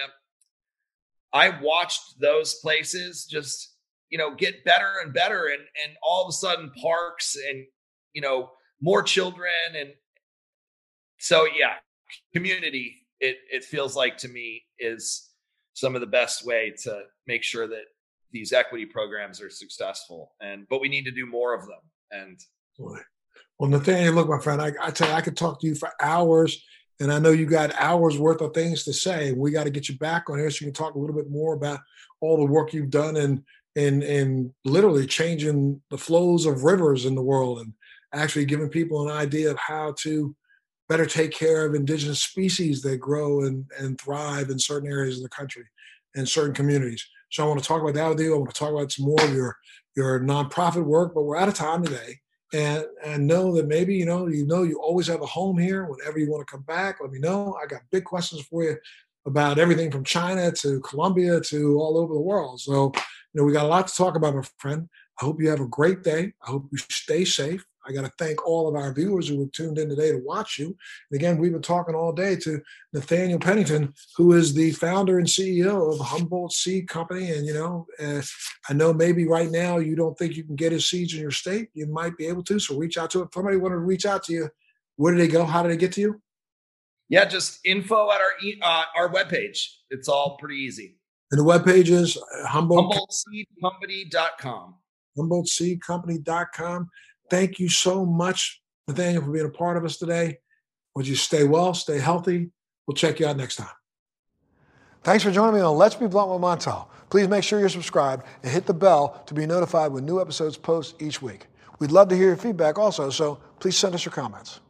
I watched those places just, you know, get better and better. And, and all of a sudden parks and, you know, more children. And so, yeah, community, it, it feels like to me is some of the best way to make sure that these equity programs are successful. And but we need to do more of them. And well, Nathanial, look, my friend, I, I tell you, I could talk to you for hours, and I know you got hours worth of things to say. We got to get you back on here so you can talk a little bit more about all the work you've done and and and literally changing the flows of rivers in the world and actually giving people an idea of how to better take care of indigenous species that grow and, and thrive in certain areas of the country and certain communities. So I want to talk about that with you. I want to talk about some more of your your nonprofit work, but we're out of time today. And and know that maybe you know you know you always have a home here. Whenever you want to come back, let me know. I got big questions for you about everything from China to Colombia to all over the world. So you know we got a lot to talk about, my friend. I hope you have a great day. I hope you stay safe. I got to thank all of our viewers who have tuned in today to watch you. And again, we've been talking all day to Nathanial Pennington, who is the founder and CEO of Humboldt Seed Company. And, you know, uh, I know maybe right now you don't think you can get his seeds in your state. You might be able to. So reach out to him. If somebody wanted to reach out to you, where do they go? How do they get to you? Yeah, just info at our uh, our webpage. It's all pretty easy. And the webpage is uh, Humboldt HumboldtSeedCompany.com. HumboldtSeedCompany.com. Thank you so much, Nathanial, for being a part of us today. Would you stay well, stay healthy? We'll check you out next time. Thanks for joining me on Let's Be Blunt with Montel. Please make sure you're subscribed and hit the bell to be notified when new episodes post each week. We'd love to hear your feedback also, so please send us your comments.